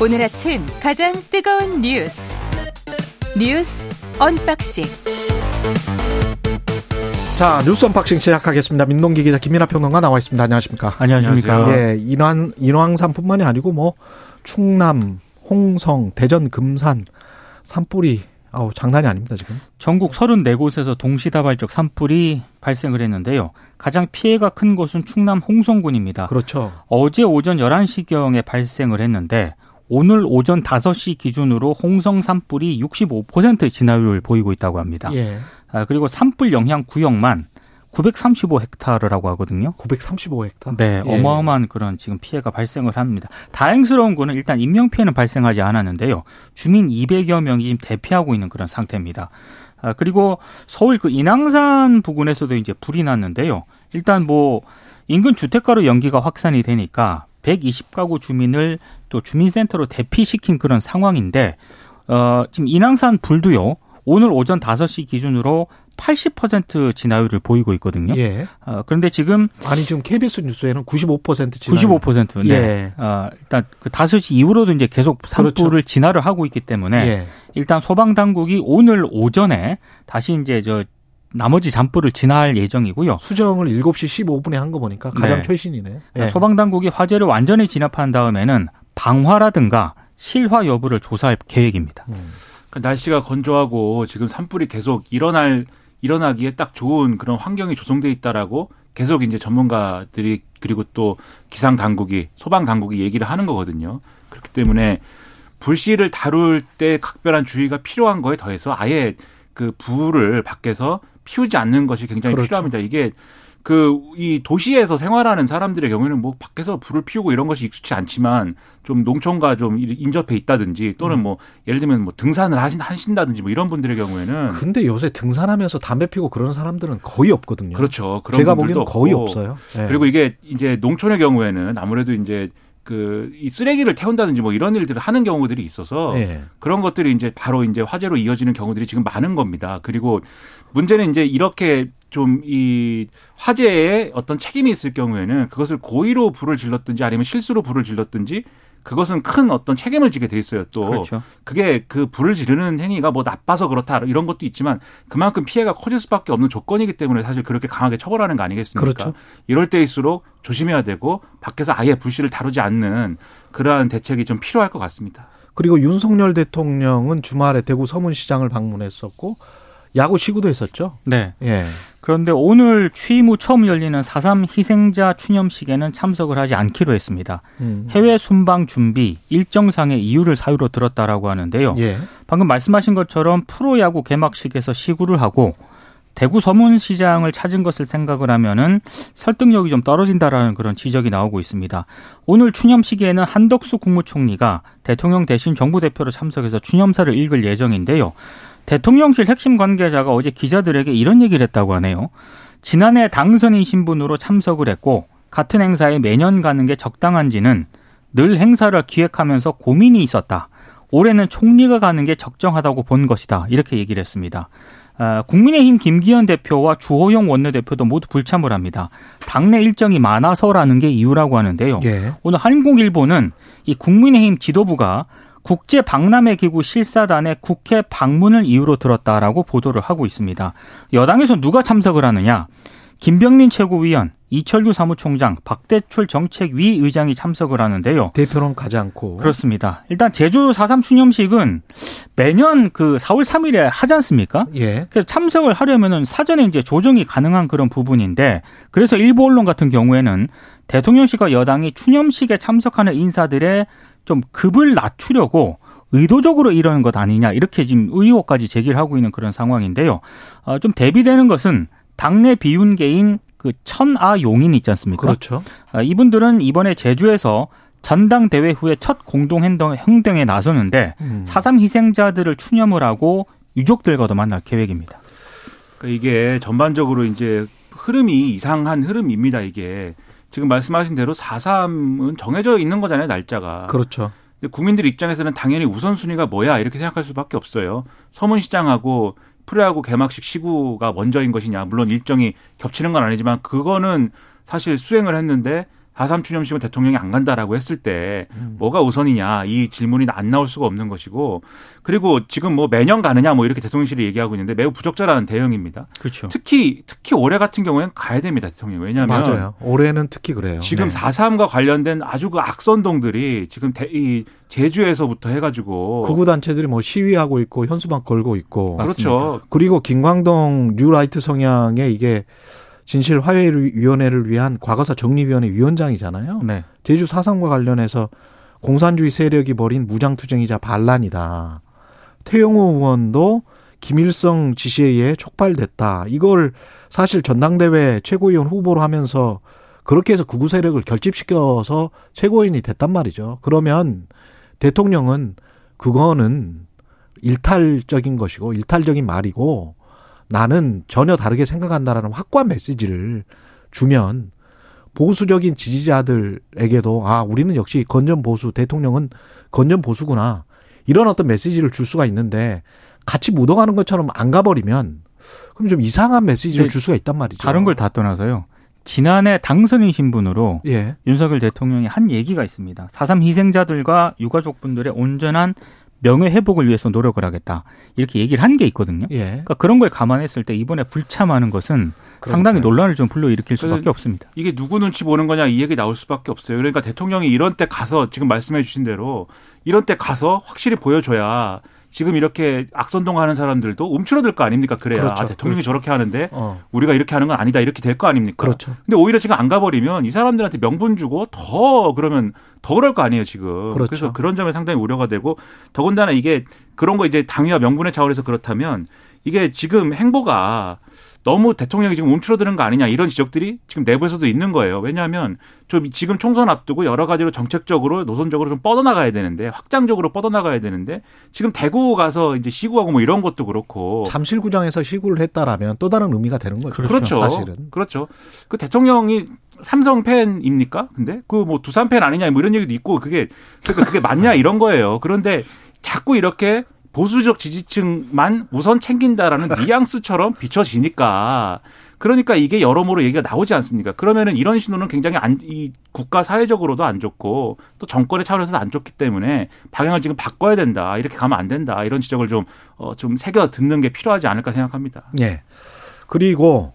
오늘 아침 가장 뜨거운 뉴스 뉴스 unboxing 자 뉴스 unboxing 시작하겠습니다. 민동기 기자 김민하 평론가 나와 있습니다. 안녕하십니까? 안녕하십니까? 예, 인왕 인왕산뿐만이 아니고 뭐 충남, 홍성, 대전, 금산, 산불이 아우 장난이 아닙니다 지금. 전국 34곳에서 동시다발적 산불이 발생을 했는데요. 가장 피해가 큰 곳은 충남 홍성군입니다. 그렇죠. 어제 오전 11시경에 발생을 했는데 오늘 오전 5시 기준으로 홍성 산불이 65% 진화율을 보이고 있다고 합니다. 예. 아, 그리고 산불 영향 구역만 935헥타르라고 하거든요. 935헥타. 네, 예. 어마어마한 그런 지금 피해가 발생을 합니다. 다행스러운 거는 일단 인명 피해는 발생하지 않았는데요. 주민 200여 명이 지금 대피하고 있는 그런 상태입니다. 아, 그리고 서울 그 인왕산 부근에서도 이제 불이 났는데요. 일단 뭐 인근 주택가로 연기가 확산이 되니까 120가구 주민을 또 주민센터로 대피시킨 그런 상황인데 어, 지금 인왕산 불도요. 오늘 오전 5시 기준으로 80% 진화율을 보이고 있거든요. 예. 어, 그런데 지금 아니 지금 KBS 뉴스에는 95% 진화. 95% 네. 예. 어, 일단 그 5시 이후로도 이제 계속 산불을 그렇죠. 진화를 하고 있기 때문에 예. 일단 소방 당국이 오늘 오전에 다시 이제 저 나머지 잔불을 진화할 예정이고요. 수정을 7시 15분에 한 거 보니까 가장 네. 최신이네. 예. 소방 당국이 화재를 완전히 진압한 다음에는 방화라든가 실화 여부를 조사할 계획입니다. 음. 그 날씨가 건조하고 지금 산불이 계속 일어날 일어나기에 딱 좋은 그런 환경이 조성돼 있다라고 계속 이제 전문가들이 그리고 또 기상 당국이 소방 당국이 얘기를 하는 거거든요. 그렇기 때문에 불씨를 다룰 때 각별한 주의가 필요한 거에 더해서 아예 그 불을 밖에서 피우지 않는 것이 굉장히 그렇죠. 필요합니다. 이게 그 이 도시에서 생활하는 사람들의 경우에는 뭐 밖에서 불을 피우고 이런 것이 익숙치 않지만 좀 농촌과 좀 인접해 있다든지 또는 뭐 예를 들면 뭐 등산을 하신 하신다든지 뭐 이런 분들의 경우에는 근데 요새 등산하면서 담배 피고 그런 사람들은 거의 없거든요. 그렇죠. 그런 제가 보기에는 거의. 없어요. 예. 그리고 이게 이제 농촌의 경우에는 아무래도 이제 그 이 쓰레기를 태운다든지 뭐 이런 일들을 하는 경우들이 있어서 예. 그런 것들이 이제 바로 이제 화재로 이어지는 경우들이 지금 많은 겁니다. 그리고 문제는 이제 이렇게 좀 이 화재에 어떤 책임이 있을 경우에는 그것을 고의로 불을 질렀든지 아니면 실수로 불을 질렀든지 그것은 큰 어떤 책임을 지게 돼 있어요. 또 그렇죠. 그게 그 불을 지르는 행위가 뭐 나빠서 그렇다 이런 것도 있지만 그만큼 피해가 커질 수밖에 없는 조건이기 때문에 사실 그렇게 강하게 처벌하는 거 아니겠습니까? 그렇죠. 이럴 때일수록 조심해야 되고 밖에서 아예 불씨를 다루지 않는 그러한 대책이 좀 필요할 것 같습니다. 그리고 윤석열 대통령은 주말에 대구 서문시장을 방문했었고 야구 시구도 했었죠. 네. 예. 그런데 오늘 취임 후 처음 열리는 4.3 희생자 추념식에는 참석을 하지 않기로 했습니다. 음. 해외 순방 준비 일정상의 이유를 사유로 들었다라고 하는데요. 예. 방금 말씀하신 것처럼 프로야구 개막식에서 시구를 하고 대구 서문시장을 찾은 것을 생각을 하면은 설득력이 좀 떨어진다라는 그런 지적이 나오고 있습니다. 오늘 추념식에는 한덕수 국무총리가 대통령 대신 정부 대표로 참석해서 추념사를 읽을 예정인데요. 대통령실 핵심 관계자가 어제 기자들에게 이런 얘기를 했다고 하네요. 지난해 당선인 신분으로 참석을 했고 같은 행사에 매년 가는 게 적당한지는 늘 행사를 기획하면서 고민이 있었다. 올해는 총리가 가는 게 적정하다고 본 것이다. 이렇게 얘기를 했습니다. 아, 국민의힘 김기현 대표와 주호영 원내대표도 모두 불참을 합니다. 당내 일정이 많아서라는 게 이유라고 하는데요. 예. 오늘 한국일보는 이 국민의힘 지도부가 국제 박람회 기구 실사단의 국회 방문을 이유로 들었다라고 보도를 하고 있습니다. 여당에서 누가 참석을 하느냐? 김병민 최고위원, 이철규 사무총장, 박대출 정책위 의장이 참석을 하는데요. 대표는 가지 않고. 그렇습니다. 일단 제주 4.3 추념식은 매년 그 4월 3일에 하지 않습니까? 예. 그래서 참석을 하려면은 사전에 이제 조정이 가능한 그런 부분인데 그래서 일부 언론 같은 경우에는 대통령실과 여당이 추념식에 참석하는 인사들의 좀 급을 낮추려고 의도적으로 이러는 것 아니냐 이렇게 지금 의혹까지 제기를 하고 있는 그런 상황인데요. 어, 좀 대비되는 것은 당내 비운계인 그 천아 용인 있지 않습니까? 그렇죠. 아, 이분들은 이번에 제주에서 전당대회 후에 첫 공동행동, 행동에 나서는데 음. 사삼 희생자들을 추념을 하고 유족들과도 만날 계획입니다. 그러니까 이게 전반적으로 이제 흐름이 이상한 흐름입니다. 이게 지금 말씀하신 대로 4.3은 정해져 있는 거잖아요. 날짜가. 그렇죠. 국민들 입장에서는 당연히 우선순위가 뭐야 이렇게 생각할 수밖에 없어요. 서문시장하고 프로야구 개막식 시구가 먼저인 것이냐. 물론 일정이 겹치는 건 아니지만 그거는 사실 수행을 했는데 4.3 추념식은 대통령이 안 간다라고 했을 때 뭐가 우선이냐 이 질문이 안 나올 수가 없는 것이고 그리고 지금 뭐 매년 가느냐 뭐 이렇게 대통령실이 얘기하고 있는데 매우 부적절한 대응입니다. 그렇죠. 특히 특히 올해 같은 경우에는 가야 됩니다 대통령 왜냐하면 맞아요. 올해는 특히 그래요. 지금 네. 4.3과 관련된 아주 그 악선동들이 지금 대, 이 제주에서부터 해가지고 극우 단체들이 뭐 시위하고 있고 현수막 걸고 있고 그렇죠. 그리고 김광동 뉴라이트 성향의 이게 진실 화해 위원회를 위한 과거사 정리위원회 위원장이잖아요. 네. 제주 사상과 관련해서 공산주의 세력이 벌인 무장투쟁이자 반란이다. 태영호 의원도 김일성 지시에 의해 촉발됐다. 이걸 사실 전당대회 최고위원 후보로 하면서 그렇게 해서 구구 세력을 결집시켜서 최고위원이 됐단 말이죠. 그러면 대통령은 그거는 일탈적인 것이고 일탈적인 말이고 나는 전혀 다르게 생각한다라는 확고한 메시지를 주면 보수적인 지지자들에게도 아 우리는 역시 건전 보수 대통령은 건전 보수구나 이런 어떤 메시지를 줄 수가 있는데 같이 묻어가는 것처럼 안 가버리면 그럼 좀 이상한 메시지를 네. 줄 수가 있단 말이죠. 다른 걸 다 떠나서요. 지난해 당선인 신분으로 예. 윤석열 대통령이 한 얘기가 있습니다. 4.3 희생자들과 유가족분들의 온전한 명예 회복을 위해서 노력을 하겠다. 이렇게 얘기를 한 게 있거든요. 예. 그러니까 그런 걸 감안했을 때 이번에 불참하는 것은 상당히 논란을 좀 불러일으킬 수밖에 그래서 없습니다. 이게 누구 눈치 보는 거냐 이 얘기 나올 수밖에 없어요. 그러니까 대통령이 이런 때 가서 지금 말씀해 주신 대로 이런 때 가서 확실히 보여줘야 지금 이렇게 악선동하는 사람들도 움츠러들 거 아닙니까? 그래야 그렇죠. 아, 대통령이 저렇게 하는데 어. 우리가 이렇게 하는 건 아니다 이렇게 될 거 아닙니까? 그렇죠. 근데 오히려 지금 안 가버리면 이 사람들한테 명분 주고 더 그러면 더 그럴 거 아니에요 지금. 그렇죠. 래서 그런 점에 상당히 우려가 되고 더군다나 이게 그런 거 이제 당위와 명분의 차원에서 그렇다면 이게 지금 행보가 너무 대통령이 지금 움츠러드는 거 아니냐 이런 지적들이 지금 내부에서도 있는 거예요. 왜냐하면 좀 지금 총선 앞두고 여러 가지로 정책적으로 노선적으로 좀 뻗어나가야 되는데 확장적으로 뻗어나가야 되는데 지금 대구 가서 이제 시구하고 뭐 이런 것도 그렇고 잠실구장에서 시구를 했다라면 또 다른 의미가 되는 거죠. 그렇죠. 사실은. 그렇죠. 그 대통령이 삼성 팬입니까? 근데 그 뭐 두산 팬 아니냐 뭐 이런 얘기도 있고 그게 그러니까 그게 맞냐 이런 거예요. 그런데 자꾸 이렇게 보수적 지지층만 우선 챙긴다라는 뉘앙스처럼 비춰지니까 그러니까 이게 여러모로 얘기가 나오지 않습니까? 그러면은 이런 신호는 굉장히 안, 이 국가 사회적으로도 안 좋고 또 정권의 차원에서도 안 좋기 때문에 방향을 지금 바꿔야 된다. 이렇게 가면 안 된다. 이런 지적을 좀, 어, 좀 새겨 듣는 게 필요하지 않을까 생각합니다. 예. 그리고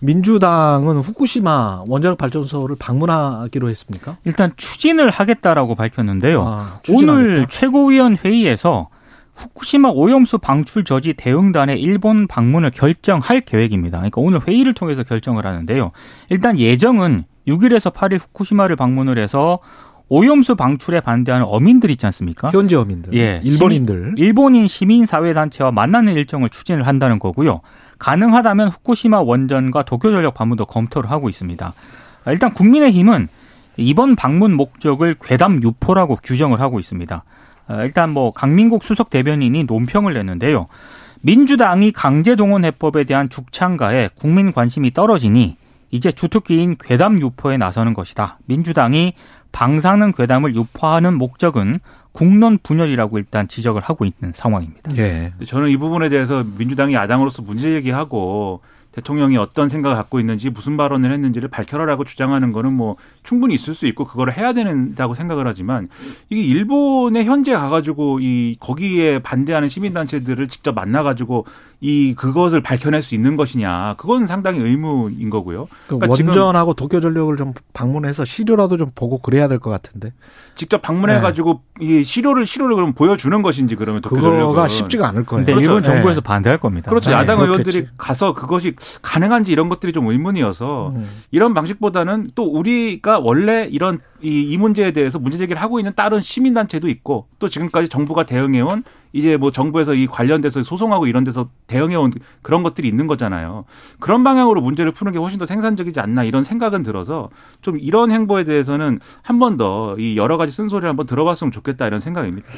민주당은 후쿠시마 원자력 발전소를 방문하기로 했습니까? 일단 추진을 하겠다라고 밝혔는데요. 아, 오늘. 최고위원 회의에서 후쿠시마 오염수 방출 저지 대응단의 일본 방문을 결정할 계획입니다. 그러니까 오늘 회의를 통해서 결정을 하는데요. 일단 예정은 6일에서 8일 후쿠시마를 방문을 해서 오염수 방출에 반대하는 어민들 있지 않습니까? 현지 어민들, 예. 일본인들. 일본인 시민사회단체와 만나는 일정을 추진을 한다는 거고요. 가능하다면 후쿠시마 원전과 도쿄전력 방문도 검토를 하고 있습니다. 일단 국민의힘은 이번 방문 목적을 괴담 유포라고 규정을 하고 있습니다. 어, 일단 뭐 강민국 수석 대변인이 논평을 냈는데요. 민주당이 강제동원 해법에 대한 죽창가에 국민 관심이 떨어지니 이제 주특기인 괴담 유포에 나서는 것이다. 민주당이 방사능 괴담을 유포하는 목적은 국론 분열이라고 일단 지적을 하고 있는 상황입니다. 예. 저는 이 부분에 대해서 민주당이 야당으로서 문제 제기하고 대통령이 어떤 생각을 갖고 있는지 무슨 발언을 했는지를 밝혀라라고 주장하는 거는 뭐 충분히 있을 수 있고 그거를 해야 된다고 생각을 하지만 이게 일본에 현재 가가지고 이 거기에 반대하는 시민단체들을 직접 만나가지고 이 그것을 밝혀낼 수 있는 것이냐 그건 상당히 의문인 거고요. 그 그러니까 원전하고 도쿄전력을 좀 방문해서 시료라도 좀 보고 그래야 될 것 같은데 직접 방문해가지고 이 시료를 시료를 그럼 보여주는 것인지 그러면 도쿄전력은 네. 그거가 쉽지가 않을 거예요. 그렇죠. 일본 정부에서 예. 반대할 겁니다. 그렇죠. 네, 야당 그렇겠지. 의원들이 가서 그것이 가능한지 이런 것들이 좀 의문이어서 음. 이런 방식보다는 또 우리가 원래 이런 이, 이 문제에 대해서 문제 제기를 하고 있는 다른 시민단체도 있고 또 지금까지 정부가 대응해온 이제 뭐 정부에서 이 관련돼서 소송하고 이런 데서 대응해온 그런 것들이 있는 거잖아요. 그런 방향으로 문제를 푸는 게 훨씬 더 생산적이지 않나 이런 생각은 들어서 좀 이런 행보에 대해서는 한 번 더 이 여러 가지 쓴소리를 한번 들어봤으면 좋겠다 이런 생각입니다.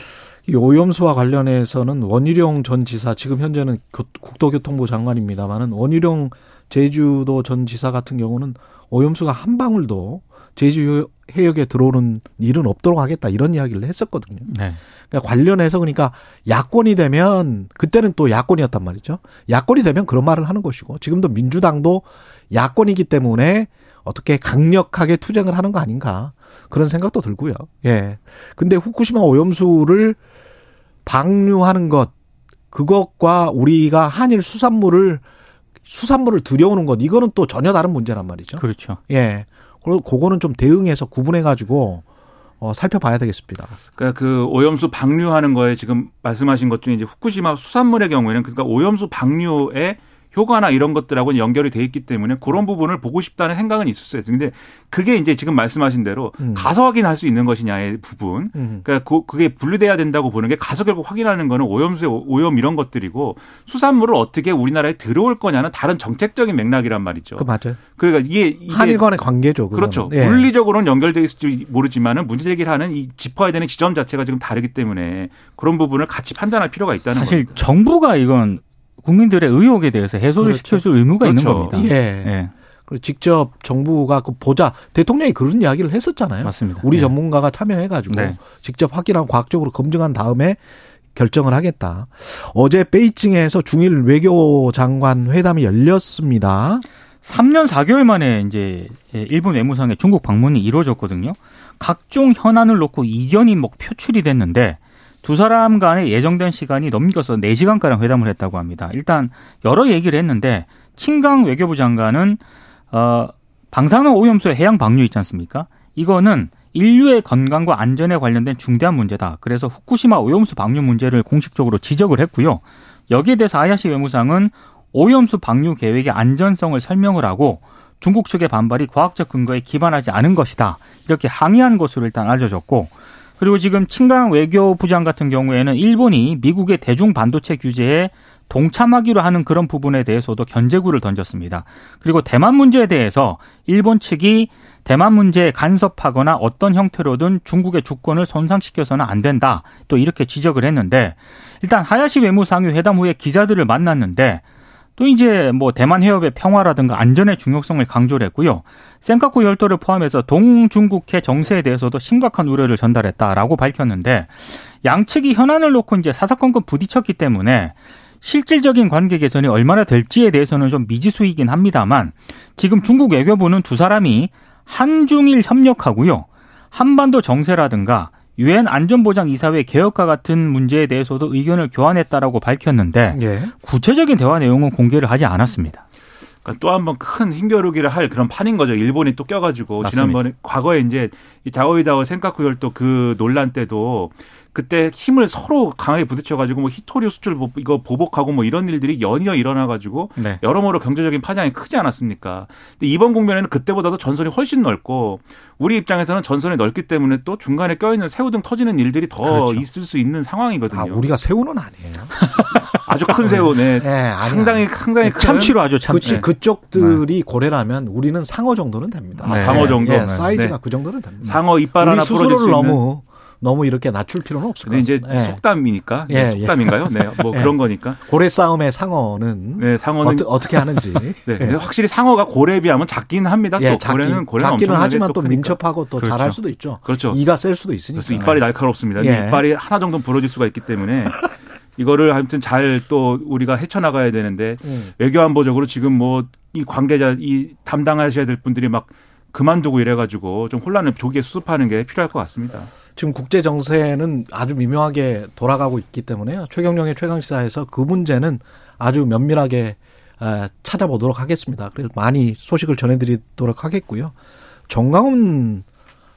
이 오염수와 관련해서는 원희룡 전 지사 지금 현재는 교- 국토교통부 장관입니다만은 원희룡 제주도 전 지사 같은 경우는 오염수가 한 방울도 제주 해역에 들어오는 일은 없도록 하겠다 이런 이야기를 했었거든요. 네. 그러니까 관련해서 그러니까 야권이 되면 그때는 또 야권이었단 말이죠. 야권이 되면 그런 말을 하는 것이고 지금도 민주당도 야권이기 때문에 어떻게 강력하게 투쟁을 하는 거 아닌가 그런 생각도 들고요. 예. 근데 후쿠시마 오염수를 방류하는 것 그것과 우리가 한일 수산물을 수산물을 들여오는 것 이거는 또 전혀 다른 문제란 말이죠. 그렇죠. 예. 그리고 그거는 좀 대응해서 구분해 가지고 어, 살펴봐야 되겠습니다. 그러니까 그 오염수 방류하는 거에 지금 말씀하신 것 중에 이제 후쿠시마 수산물의 경우에는 그러니까 오염수 방류에 효과나 이런 것들하고는 연결이 돼 있기 때문에 그런 부분을 보고 싶다는 생각은 있을 수 있어요. 근데 그게 이제 지금 말씀하신 대로 음. 가서 확인할 수 있는 것이냐의 부분. 음. 그러니까 그- 그게 분류돼야 된다고 보는 게 가서 결국 확인하는 거는 오염수의 오- 오염 이런 것들이고 수산물을 어떻게 우리나라에 들어올 거냐는 다른 정책적인 맥락이란 말이죠. 그 맞아요. 그러니까 이게, 이게 한일 간의 관계죠. 그거는. 그렇죠. 예. 물리적으로는 연결돼 있을지 모르지만은 문제 제기를 하는 이 짚어야 되는 지점 자체가 지금 다르기 때문에 그런 부분을 같이 판단할 필요가 있다는 사실 겁니다. 정부가 이건 국민들의 의혹에 대해서 해소를 그렇죠. 시켜줄 의무가 그렇죠. 있는 겁니다. 예. 예, 그리고 직접 정부가 그 보자 대통령이 그런 이야기를 했었잖아요. 맞습니다. 우리 예. 전문가가 참여해가지고 네. 직접 확인하고 과학적으로 검증한 다음에 결정을 하겠다. 어제 베이징에서 중일 외교 장관 회담이 열렸습니다. 3년 4개월 만에 이제 일본 외무상의 중국 방문이 이루어졌거든요. 각종 현안을 놓고 이견이 뭐 표출이 됐는데 두 사람 간의 예정된 시간이 넘겨서 4시간가량 회담을 했다고 합니다. 일단 여러 얘기를 했는데 친강 외교부 장관은 어 방사능 오염수의 해양 방류 있지 않습니까? 이거는 인류의 건강과 안전에 관련된 중대한 문제다. 그래서 후쿠시마 오염수 방류 문제를 공식적으로 지적을 했고요. 여기에 대해서 아야시 외무상은 오염수 방류 계획의 안전성을 설명을 하고 중국 측의 반발이 과학적 근거에 기반하지 않은 것이다. 이렇게 항의한 것으로 일단 알려졌고 그리고 지금 친강 외교부장 같은 경우에는 일본이 미국의 대중 반도체 규제에 동참하기로 하는 그런 부분에 대해서도 견제구를 던졌습니다. 그리고 대만 문제에 대해서 일본 측이 대만 문제에 간섭하거나 어떤 형태로든 중국의 주권을 손상시켜서는 안 된다. 또 이렇게 지적을 했는데 일단 하야시 외무상이 회담 후에 기자들을 만났는데 또 이제 뭐 대만 해협의 평화라든가 안전의 중요성을 강조를 했고요. 센카쿠 열도를 포함해서 동중국해 정세에 대해서도 심각한 우려를 전달했다라고 밝혔는데 양측이 현안을 놓고 이제 사사건건 부딪혔기 때문에 실질적인 관계 개선이 얼마나 될지에 대해서는 좀 미지수이긴 합니다만 지금 중국 외교부는 두 사람이 한중일 협력하고요. 한반도 정세라든가 유엔 안전보장 이사회 개혁과 같은 문제에 대해서도 의견을 교환했다라고 밝혔는데 예. 구체적인 대화 내용은 공개를 하지 않았습니다. 그러니까 또 한번 큰 힘겨루기를 할 그런 판인 거죠. 일본이 또 껴가지고 맞습니다. 지난번에 과거에 이제 이 다오이다오 센카쿠 열도 그 논란 때도 그때 힘을 서로 강하게 부딪혀가지고 뭐 히토류 수출 보- 이거 보복하고 뭐 이런 일들이 연이어 일어나가지고 네. 여러모로 경제적인 파장이 크지 않았습니까? 근데 이번 국면에는 그때보다도 전선이 훨씬 넓고 우리 입장에서는 전선이 넓기 때문에 또 중간에 껴있는 새우등 터지는 일들이 더 그렇죠. 있을 수 있는 상황이거든요. 아, 우리가 새우는 아니에요. 아주 큰 새우, 네. 예, 아니야. 상당히 상당히 큰 참치로 하죠, 참치. 그, 그쪽들이 고래라면 우리는 상어 정도는 됩니다. 네. 상어 정도. 예, 사이즈가 네. 그 정도는 됩니다. 상어 이빨 하나 부러질 수 있는 너무 너무 이렇게 낮출 필요는 없을 것 근데 이제 같습니다. 예. 속담이니까 네, 예, 예. 속담인가요? 네, 뭐 예. 그런 거니까. 고래 싸움의 상어는 네, 상어는 어떠, 어떻게 하는지. 네, 예. 확실히 상어가 고래에 비하면 작긴 합니다. 예, 또 작긴, 고래는 고래는 작기는 하지만 또 크니까. 민첩하고 또 그렇죠. 잘할 수도 있죠. 그렇죠. 이가 셀 수도 있으니까. 그래서 이빨이 날카롭습니다. 예. 이빨이 하나 정도 부러질 수가 있기 때문에 이거를 아무튼 잘 또 우리가 헤쳐나가야 되는데 음. 외교안보적으로 지금 뭐 이 관계자 이 담당하셔야 될 분들이 막 그만두고 이래가지고 좀 혼란을 조기에 수습하는 게 필요할 것 같습니다. 지금 국제 정세는 아주 미묘하게 돌아가고 있기 때문에요. 최경령의 최강 시사에서 그 문제는 아주 면밀하게 에, 찾아보도록 하겠습니다. 그래서 많이 소식을 전해드리도록 하겠고요. 정강훈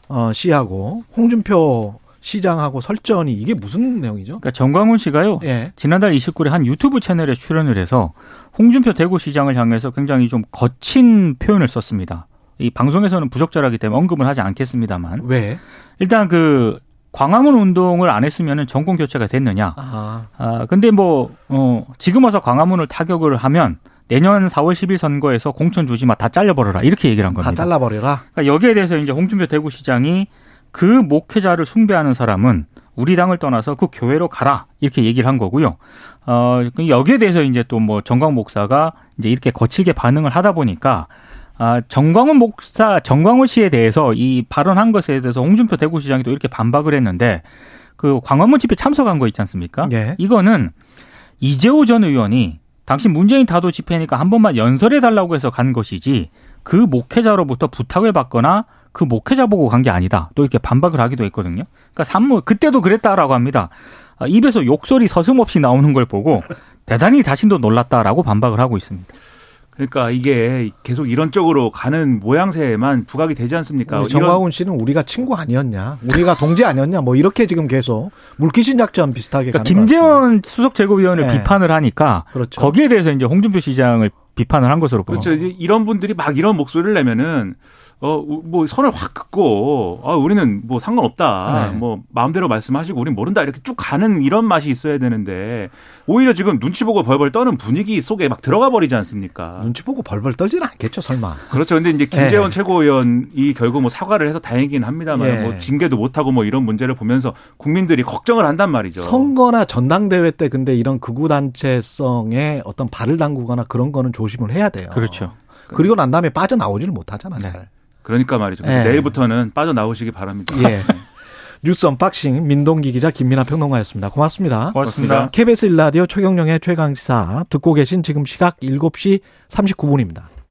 어, 씨하고 홍준표 시장하고 설전이 이게 무슨 내용이죠? 그러니까 정광훈 씨가요. 예. 지난달 29일에 한 유튜브 채널에 출연을 해서 홍준표 대구시장을 향해서 굉장히 좀 거친 표현을 썼습니다. 이 방송에서는 부적절하기 때문에 언급은 하지 않겠습니다만 왜? 일단 그 광화문 운동을 안 했으면 정권 교체가 됐느냐. 아, 아 근데 뭐 어, 지금 와서 광화문을 타격을 하면 내년 4월 10일 선거에서 공천 주지 마 다 잘려버려라 이렇게 얘기를 한다 겁니다. 잘라버려라. 그러니까 여기에 대해서 이제 홍준표 대구시장이 그 목회자를 숭배하는 사람은 우리 당을 떠나서 그 교회로 가라 이렇게 얘기를 한 거고요. 어 여기에 대해서 이제 또 뭐 정광 목사가 이제 이렇게 거칠게 반응을 하다 보니까 아 정광훈 목사 정광훈 씨에 대해서 이 발언한 것에 대해서 홍준표 대구시장이 또 이렇게 반박을 했는데 그 광화문 집회 참석한 거 있지 않습니까? 예. 이거는 이재호 전 의원이 당시 문재인 다도 집회니까 한 번만 연설해 달라고 해서 간 것이지 그 목회자로부터 부탁을 받거나 그 목회자 보고 간 게 아니다. 또 이렇게 반박을 하기도 했거든요. 그러니까 산모 그때도 그랬다라고 합니다. 아, 입에서 욕설이 서슴없이 나오는 걸 보고 대단히 자신도 놀랐다라고 반박을 하고 있습니다. 그러니까 이게 계속 이런 쪽으로 가는 모양새만 부각이 되지 않습니까? 정광훈 씨는 우리가 친구 아니었냐, 우리가 동지 아니었냐, 뭐 이렇게 지금 계속 물귀신 작전 비슷하게 그러니까 김재원 수석 최고위원을 네. 비판을 하니까 그렇죠. 거기에 대해서 이제 홍준표 시장을 비판을 한 것으로 보입니다. 그렇죠. 이런 분들이 막 이런 목소리를 내면은 어 뭐 선을 확 긋고 아 우리는 뭐 상관없다. 네. 뭐 마음대로 말씀하시고 우린 모른다. 이렇게 쭉 가는 이런 맛이 있어야 되는데 오히려 지금 눈치 보고 벌벌 떠는 분위기 속에 막 들어가 버리지 않습니까? 눈치 보고 벌벌 떨지는 않겠죠, 설마. 그렇죠. 근데 이제 김재원 예. 최고위원이 결국 뭐 사과를 해서 다행이긴 합니다만 예. 뭐 징계도 못 하고 뭐 이런 문제를 보면서 국민들이 걱정을 한단 말이죠. 선거나 전당대회 때 근데 이런 극우단체성에 어떤 발을 담그거나 그런 거는 조심을 해야 돼요. 그렇죠. 그리고 난 다음에 빠져나오지를 못하잖아, 네. 잘. 그러니까 말이죠. 예. 내일부터는 빠져나오시기 바랍니다. 예. 뉴스 unboxing 민동기 기자 김민하 평론가였습니다. 고맙습니다. 고맙습니다. KBS 일라디오 최경영의 최강시사 듣고 계신 지금 시각 7시 39분입니다.